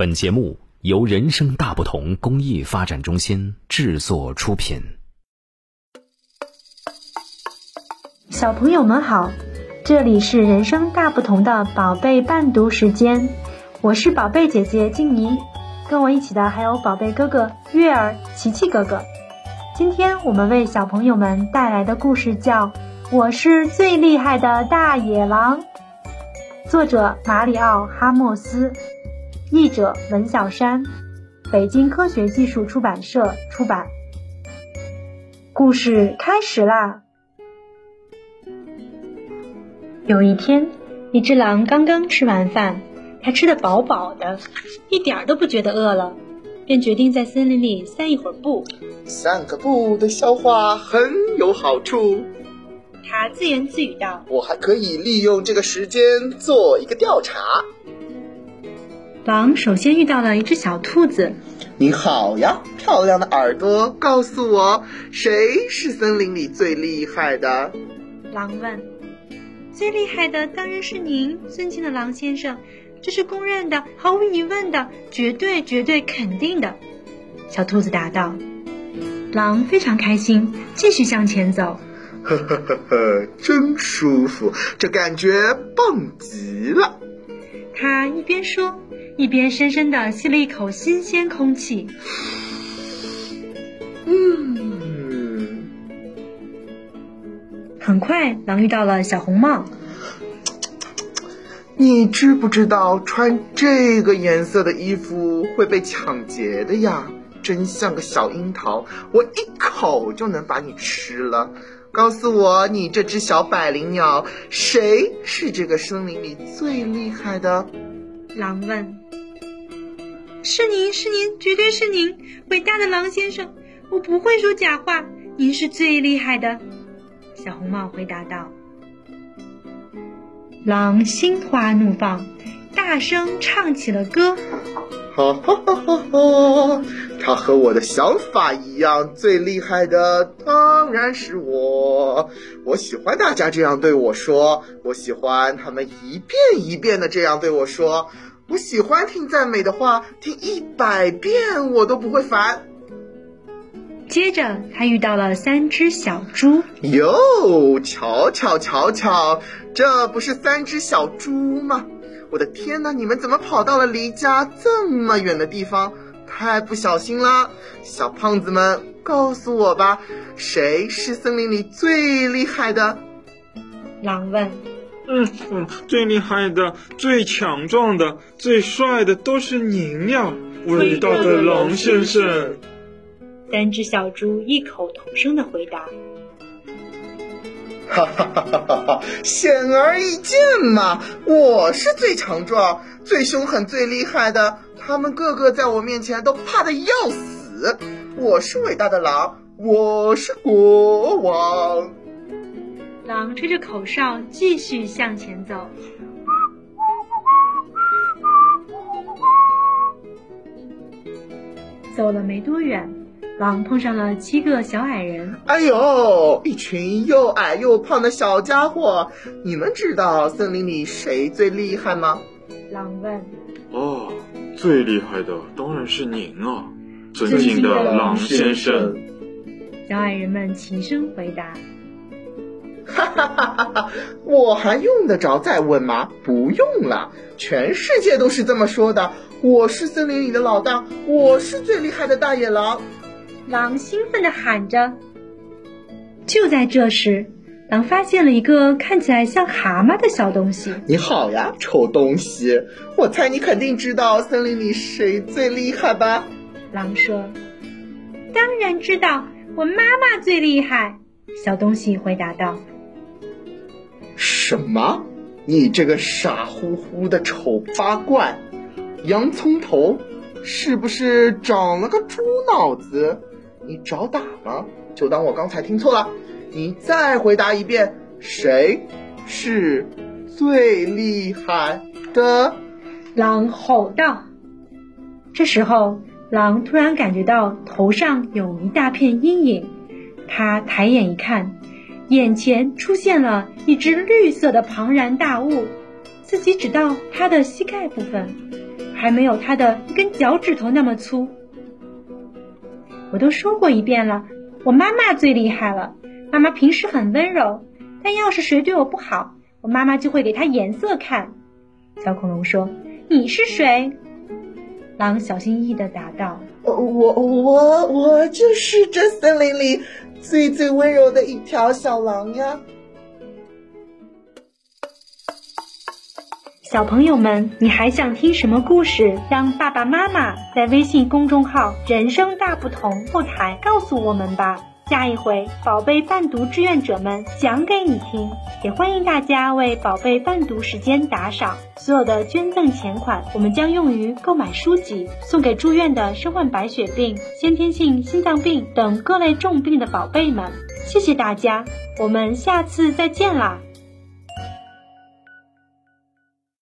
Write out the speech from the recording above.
本节目由人生大不同公益发展中心制作出品。小朋友们好，这里是人生大不同的宝贝伴读时间，我是宝贝姐姐静怡，跟我一起的还有宝贝哥哥月儿、琪琪哥哥。今天我们为小朋友们带来的故事叫《我是最厉害的大野狼》，作者马里奥·哈莫斯。译者文小山，北京科学技术出版社出版。故事开始啦！有一天，一只狼刚刚吃完饭，它吃得饱饱的，一点都不觉得饿了，便决定在森林里散一会儿步。散个步对消化很有好处，它自言自语道：“我还可以利用这个时间做一个调查。”狼首先遇到了一只小兔子。你好呀，漂亮的耳朵，告诉我，谁是森林里最厉害的？狼问。最厉害的当然是您，尊敬的狼先生，这是公认的，毫无疑问的，绝对、绝对、肯定的。小兔子答道。狼非常开心，继续向前走。呵呵呵呵，真舒服，这感觉棒极了。他一边说。一边深深的吸了一口新鲜空气。嗯，很快，狼遇到了小红帽。你知不知道穿这个颜色的衣服会被抢劫的呀？真像个小樱桃，我一口就能把你吃了。告诉我，你这只小百灵鸟，谁是这个森林里最厉害的？狼问。是您，是您，绝对是您，伟大的狼先生！我不会说假话，您是最厉害的。小红帽回答道。狼心花怒放，大声唱起了歌。哈哈哈哈哈！他和我的想法一样，最厉害的当然是我。我喜欢大家这样对我说，我喜欢他们一遍一遍的这样对我说。我喜欢听赞美的话，听一百遍我都不会烦。接着，他遇到了三只小猪。哟，瞧瞧瞧瞧，这不是三只小猪吗？我的天哪，你们怎么跑到了离家这么远的地方？太不小心了！小胖子们，告诉我吧，谁是森林里最厉害的？狼问。嗯嗯，最厉害的、最强壮的、最帅的都是您呀，伟大的狼先生。三只小猪异口同声的回答：“哈哈哈哈哈哈！显而易见嘛，我是最强壮、最凶狠、最厉害的，他们个个在我面前都怕的要死。我是伟大的狼，我是国王。”狼吹着口哨，继续向前走。走了没多远，狼碰上了七个小矮人。哎呦，一群又矮又胖的小家伙！你们知道森林里谁最厉害吗？狼问。哦，最厉害的当然是您啊，尊敬的狼先生。小矮人们齐声回答。哈哈哈哈哈！我还用得着再问吗？不用了，全世界都是这么说的。我是森林里的老大，我是最厉害的大野狼。狼兴奋地喊着。就在这时，狼发现了一个看起来像蛤蟆的小东西。你好呀，臭东西！我猜你肯定知道森林里谁最厉害吧？狼说：“当然知道，我妈妈最厉害。”小东西回答道。什么？你这个傻乎乎的丑八怪，洋葱头，是不是长了个猪脑子？你找打吗？就当我刚才听错了。你再回答一遍，谁是最厉害的？狼吼道。这时候，狼突然感觉到头上有一大片阴影，他抬眼一看。眼前出现了一只绿色的庞然大物，自己只到它的膝盖部分，还没有它的一根脚趾头那么粗。我都说过一遍了，我妈妈最厉害了。妈妈平时很温柔，但要是谁对我不好，我妈妈就会给他颜色看。小恐龙说：“你是谁？”狼小心翼翼地答道：“我我我我就是这森林里最最温柔的一条小狼呀。”小朋友们，你还想听什么故事？让爸爸妈妈在微信公众号“人生大不同”后台告诉我们吧。下一回，宝贝伴读志愿者们讲给你听。也欢迎大家为宝贝伴读时间打赏，所有的捐赠钱款我们将用于购买书籍，送给住院的身患白血病、先天性心脏病等各类重病的宝贝们。谢谢大家，我们下次再见啦！